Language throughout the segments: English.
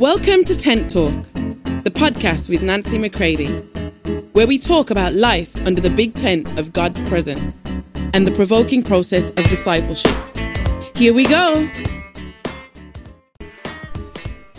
Welcome to Tent Talk, the podcast with Nancy McCready, where we talk about life under the big tent of God's presence and the provoking process of discipleship. Here we go.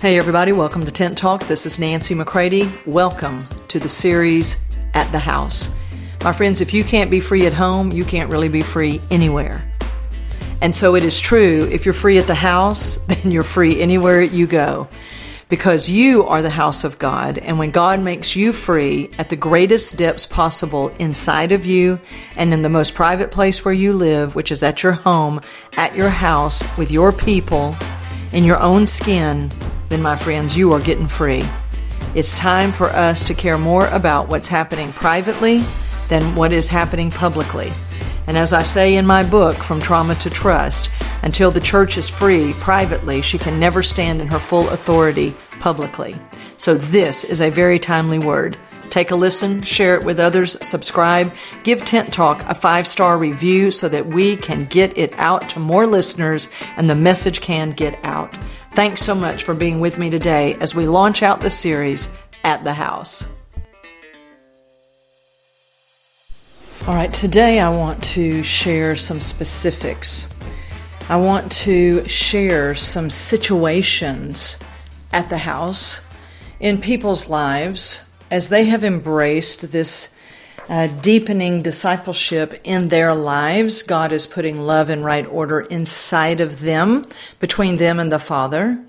Hey, everybody, welcome to Tent Talk. This is Nancy McCready. Welcome to the series At the House. My friends, if you can't be free at home, you can't really be free anywhere. And so it is true, if you're free at the house, then you're free anywhere you go because you are the house of God. And when God makes you free at the greatest depths possible inside of you and in the most private place where you live, which is at your home, at your house, with your people, in your own skin, then my friends, you are getting free. It's time for us to care more about what's happening privately than what is happening publicly. And as I say in my book, From Trauma to Trust, until the church is free privately, she can never stand in her full authority publicly. So this is a very timely word. Take a listen, share it with others, subscribe, give Tent Talk a five star review so that we can get it out to more listeners and the message can get out. Thanks so much for being with me today as we launch out the series at the house. All right, today I want to share some specifics. I want to share some situations at the house in people's lives as they have embraced this uh, deepening discipleship in their lives. God is putting love and right order inside of them, between them and the Father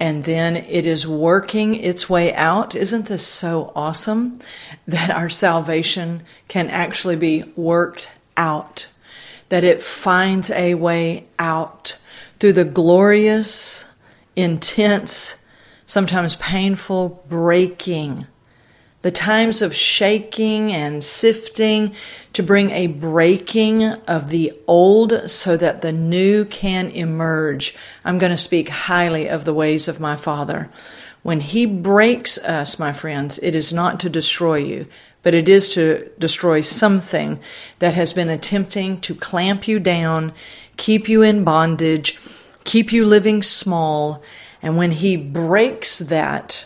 and then it is working its way out. Isn't this so awesome that our salvation can actually be worked out? That it finds a way out through the glorious, intense, sometimes painful breaking the times of shaking and sifting to bring a breaking of the old so that the new can emerge. I'm going to speak highly of the ways of my Father. When He breaks us, my friends, it is not to destroy you, but it is to destroy something that has been attempting to clamp you down, keep you in bondage, keep you living small. And when He breaks that,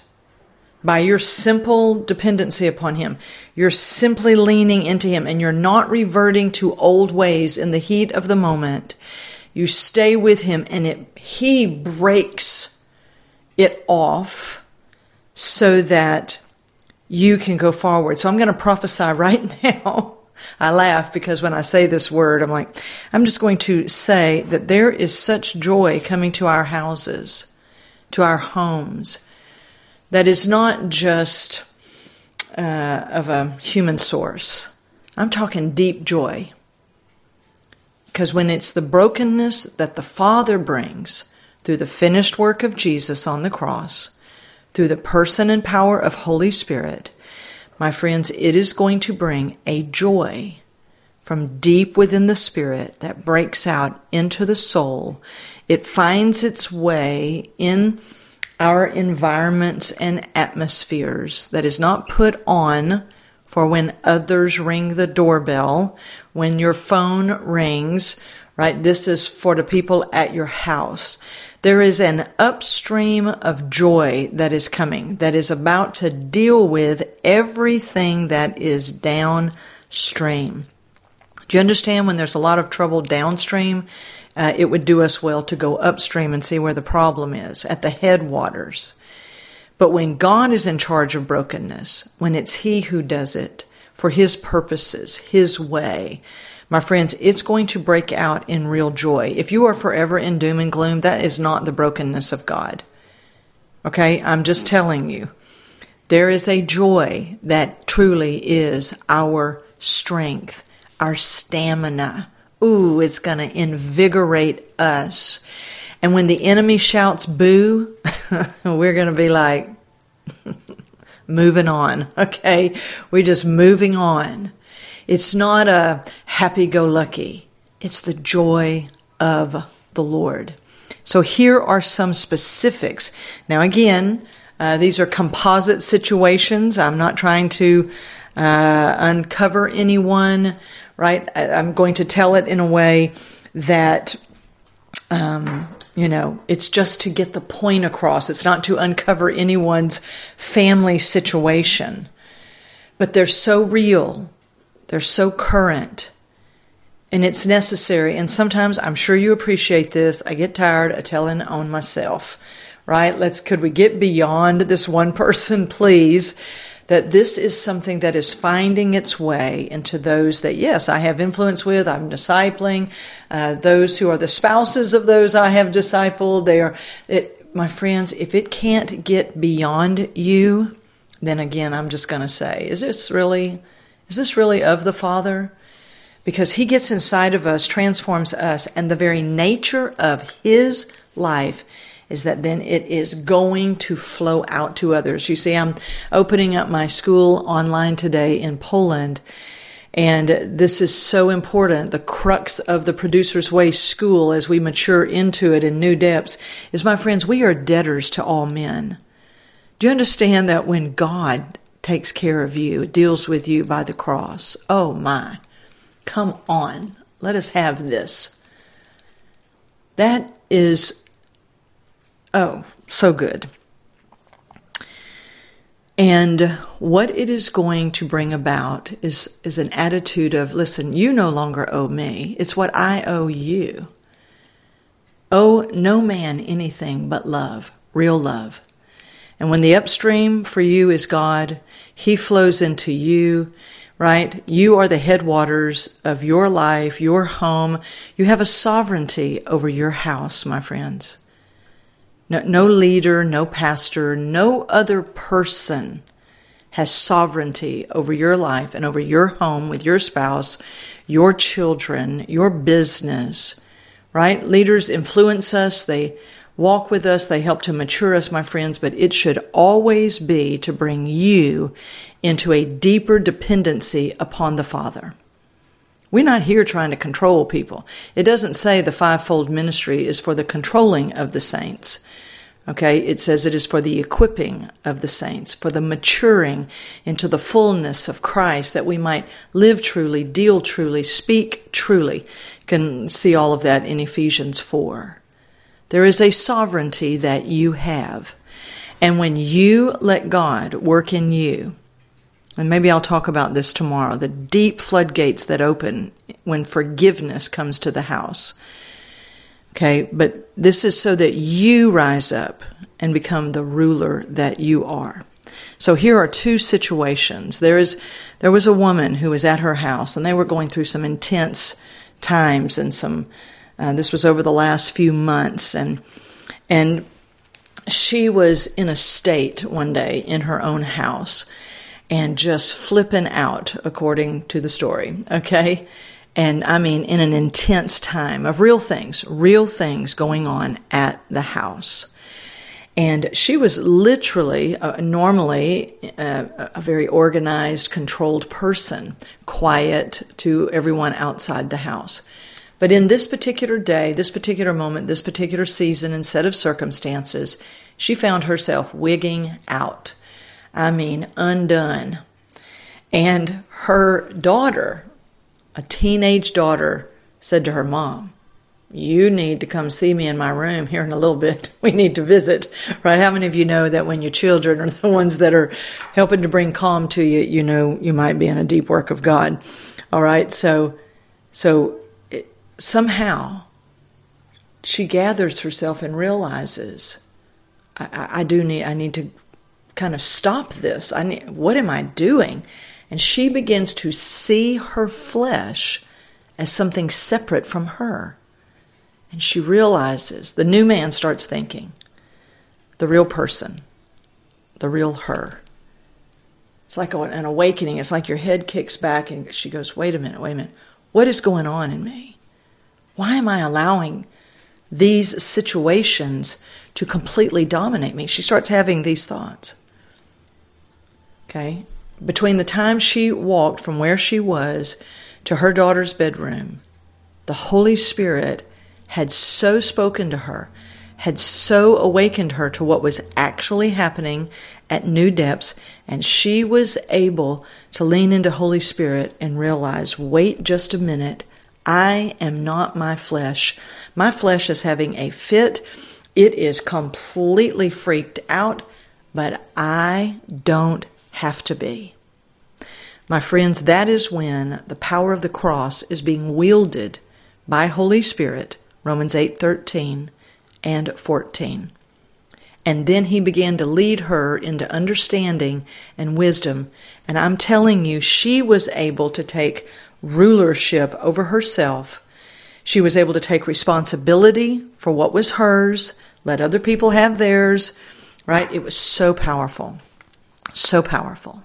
by your simple dependency upon Him. You're simply leaning into Him and you're not reverting to old ways in the heat of the moment. You stay with Him and it, He breaks it off so that you can go forward. So I'm going to prophesy right now. I laugh because when I say this word, I'm like, I'm just going to say that there is such joy coming to our houses, to our homes that is not just uh, of a human source. I'm talking deep joy. Because when it's the brokenness that the Father brings through the finished work of Jesus on the cross, through the person and power of Holy Spirit, my friends, it is going to bring a joy from deep within the spirit that breaks out into the soul. It finds its way in our environments and atmospheres that is not put on for when others ring the doorbell, when your phone rings, right? This is for the people at your house. There is an upstream of joy that is coming, that is about to deal with everything that is downstream. Do you understand when there's a lot of trouble downstream? Uh, it would do us well to go upstream and see where the problem is at the headwaters. But when God is in charge of brokenness, when it's He who does it for His purposes, His way, my friends, it's going to break out in real joy. If you are forever in doom and gloom, that is not the brokenness of God. Okay, I'm just telling you. There is a joy that truly is our strength, our stamina ooh, it's going to invigorate us. And when the enemy shouts boo, we're going to be like, moving on. Okay. We're just moving on. It's not a happy go lucky. It's the joy of the Lord. So here are some specifics. Now, again, uh, these are composite situations. I'm not trying to uh, uncover anyone right? I'm going to tell it in a way that, um, you know, it's just to get the point across. It's not to uncover anyone's family situation. But they're so real, they're so current, and it's necessary. And sometimes I'm sure you appreciate this. I get tired of telling on myself, right? Let's, could we get beyond this one person, please? That this is something that is finding its way into those that, yes, I have influence with, I'm discipling, uh, those who are the spouses of those I have discipled. They are, it, my friends, if it can't get beyond you, then again, I'm just going to say, is this really, is this really of the Father? Because He gets inside of us, transforms us, and the very nature of His life is that then it is going to flow out to others. You see, I'm opening up my school online today in Poland. And this is so important. The crux of the Producer's Way school, as we mature into it in new depths, is my friends, we are debtors to all men. Do you understand that when God takes care of you, deals with you by the cross? Oh my. Come on. Let us have this. That is Oh, so good. And what it is going to bring about is, is an attitude of listen, you no longer owe me, it's what I owe you. Owe no man anything but love, real love. And when the upstream for you is God, He flows into you, right? You are the headwaters of your life, your home. You have a sovereignty over your house, my friends. No, no leader, no pastor, no other person has sovereignty over your life and over your home with your spouse, your children, your business, right? Leaders influence us, they walk with us, they help to mature us, my friends, but it should always be to bring you into a deeper dependency upon the Father. We're not here trying to control people. It doesn't say the fivefold ministry is for the controlling of the saints. Okay, it says it is for the equipping of the saints, for the maturing into the fullness of Christ, that we might live truly, deal truly, speak truly. You can see all of that in Ephesians 4. There is a sovereignty that you have. And when you let God work in you, and maybe I'll talk about this tomorrow, the deep floodgates that open when forgiveness comes to the house Okay, but this is so that you rise up and become the ruler that you are. So here are two situations. There is there was a woman who was at her house and they were going through some intense times and some uh, this was over the last few months and and she was in a state one day in her own house and just flipping out according to the story okay and I mean in an intense time of real things, real things going on at the house. And she was literally, uh, normally, uh, a very organized, controlled person, quiet to everyone outside the house. But in this particular day, this particular moment, this particular season and set of circumstances, she found herself wigging out. I mean, undone. And her daughter a teenage daughter said to her mom, you need to come see me in my room here in a little bit. We need to visit, right? How many of you know that when your children are the ones that are helping to bring calm to you, you know you might be in a deep work of God. All right, so so it, somehow she gathers herself and realizes, I, I, I do need I need to kind of stop this. I need, what am I doing? and she begins to see her flesh as something separate from her. And she realizes the new man starts thinking the real person, the real her. It's like an awakening. It's like your head kicks back and she goes, Wait a minute, wait a minute. What is going on in me? Why am I allowing these situations to completely dominate me? She starts having these thoughts. Okay? between the time she walked from where she was to her daughter's bedroom, the Holy Spirit had so spoken to her, had so awakened her to what was actually happening at new depths, and she was able to lean into Holy Spirit and realize wait just a minute, I am not my flesh. My flesh is having a fit. It is completely freaked out, but I don't have to be. My friends, that is when the power of the cross is being wielded by Holy Spirit, Romans 8:13 and 14. And then he began to lead her into understanding and wisdom. And I'm telling you, she was able to take rulership over herself. She was able to take responsibility for what was hers, let other people have theirs, right? It was so powerful. So powerful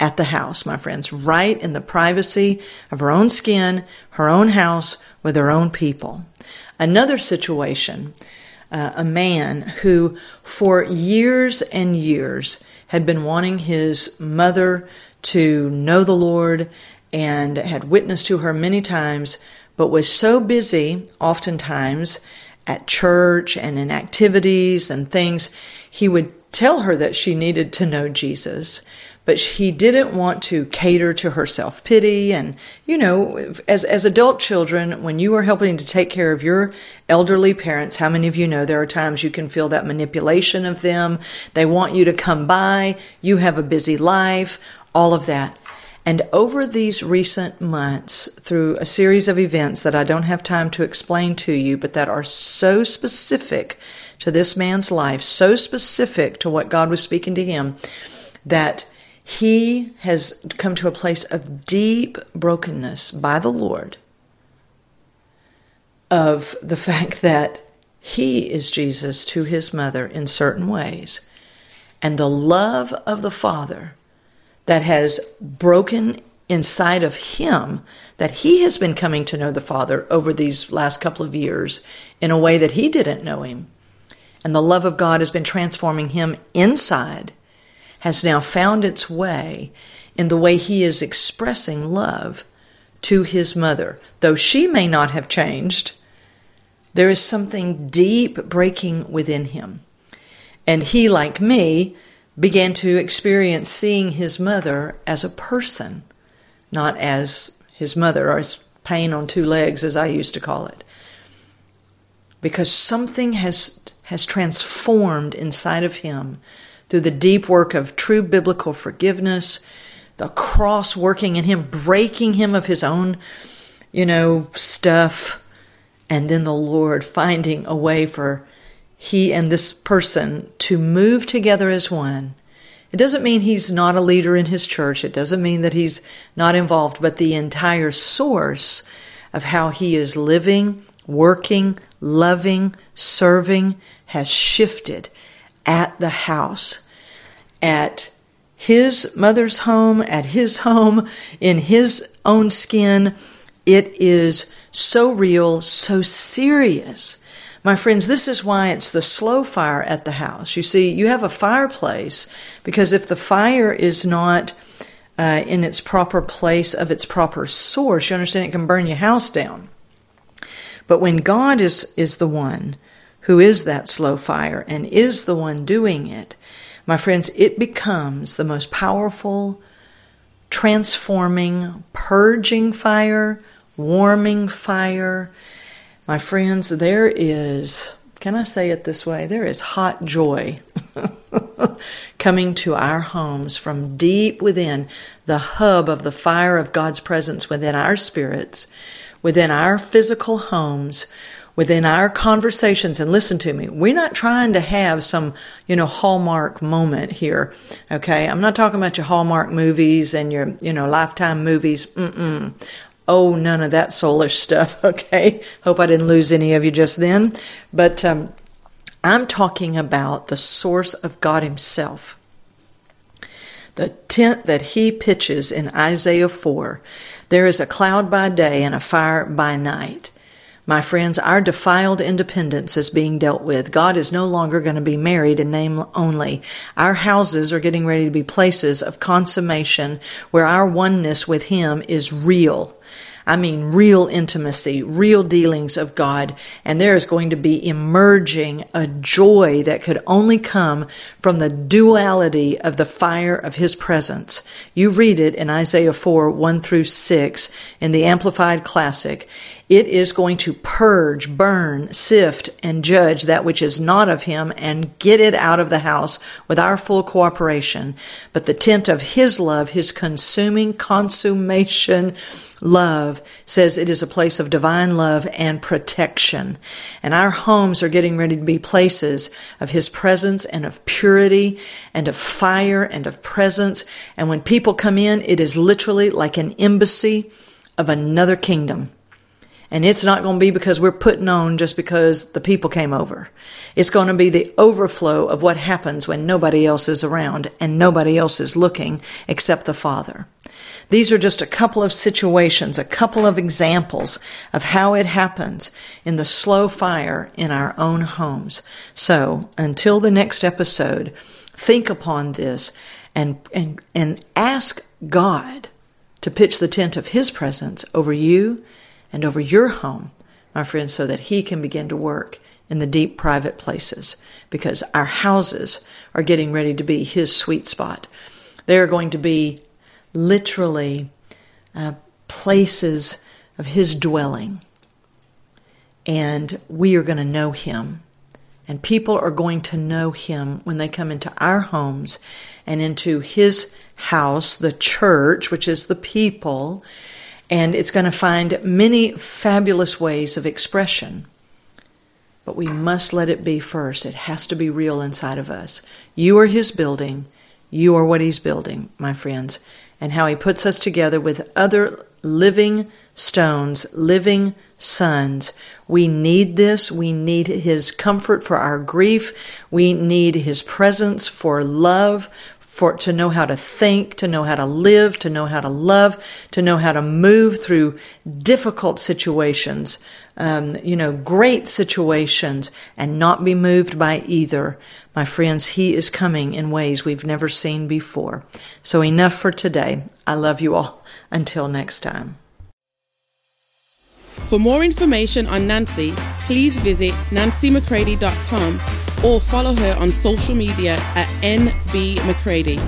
at the house, my friends, right in the privacy of her own skin, her own house, with her own people. Another situation, uh, a man who for years and years had been wanting his mother to know the Lord and had witnessed to her many times, but was so busy, oftentimes, at church and in activities and things, he would tell her that she needed to know Jesus, but he didn't want to cater to her self pity. And, you know, as, as adult children, when you are helping to take care of your elderly parents, how many of you know there are times you can feel that manipulation of them? They want you to come by, you have a busy life, all of that. And over these recent months, through a series of events that I don't have time to explain to you, but that are so specific to this man's life, so specific to what God was speaking to him, that he has come to a place of deep brokenness by the Lord of the fact that he is Jesus to his mother in certain ways. And the love of the Father that has broken inside of him, that he has been coming to know the Father over these last couple of years in a way that he didn't know him. And the love of God has been transforming him inside has now found its way in the way he is expressing love to his mother. Though she may not have changed, there is something deep breaking within him. And he, like me, began to experience seeing his mother as a person, not as his mother, or as pain on two legs, as I used to call it. Because something has, has transformed inside of him through the deep work of true biblical forgiveness, the cross working in him, breaking him of his own, you know, stuff, and then the Lord finding a way for he and this person to move together as one. It doesn't mean he's not a leader in his church. It doesn't mean that he's not involved, but the entire source of how he is living, working, loving, serving has shifted at the house, at his mother's home, at his home, in his own skin. It is so real, so serious. My friends, this is why it's the slow fire at the house. You see, you have a fireplace because if the fire is not uh, in its proper place of its proper source, you understand it can burn your house down. But when God is, is the one who is that slow fire and is the one doing it, my friends, it becomes the most powerful, transforming, purging fire, warming fire. My friends, there is, can I say it this way? There is hot joy coming to our homes from deep within the hub of the fire of God's presence within our spirits, within our physical homes within our conversations and listen to me we're not trying to have some you know hallmark moment here okay i'm not talking about your hallmark movies and your you know lifetime movies Mm-mm. Oh none of that soulish stuff okay? Hope i didn't lose any of you just then. But um, i'm talking about the source of god himself. The tent that he pitches in isaiah 4 there is a cloud by day and a fire by night my friends, our defiled independence is being dealt with. God is no longer going to be married in name only. Our houses are getting ready to be places of consummation where our oneness with Him is real. I mean, real intimacy, real dealings of God. And there is going to be emerging a joy that could only come from the duality of the fire of His presence. You read it in Isaiah 4 1 through 6 in the Amplified Classic. It is going to purge, burn, sift, and judge that which is not of Him and get it out of the house with our full cooperation. But the tent of His love, His consuming consummation, love says it is a place of divine love and protection. And our homes are getting ready to be places of His presence and of purity and of fire and of presence. And when people come in, it is literally like an embassy of another kingdom. And it's not going to be because we're putting on just because the people came over. It's going to be the overflow of what happens when nobody else is around and nobody else is looking except the Father. These are just a couple of situations, a couple of examples of how it happens in the slow fire in our own homes. So until the next episode, think upon this and, and, and ask God to pitch the tent of His presence over you and over your home, my friends, so that He can begin to work in the deep private places because our houses are getting ready to be His sweet spot. They are going to be literally uh, places of His dwelling. And we are going to know Him. And people are going to know Him when they come into our homes and into His house, the church, which is the people, and it's going to find many fabulous ways of expression. But we must let it be first. It has to be real inside of us. You are His building. You are what He's building, my friends. And how He puts us together with other living stones, living sons. We need this. We need His comfort for our grief. We need His presence for love, for to know how to think, to know how to live, to know how to love, to know how to move through difficult situations, um, you know, great situations, and not be moved by either. My friends, He is coming in ways we've never seen before. So enough for today. I love you all. Until next time. For more information on Nancy, please visit nancymccready.com or follow her on social media at NB McCready.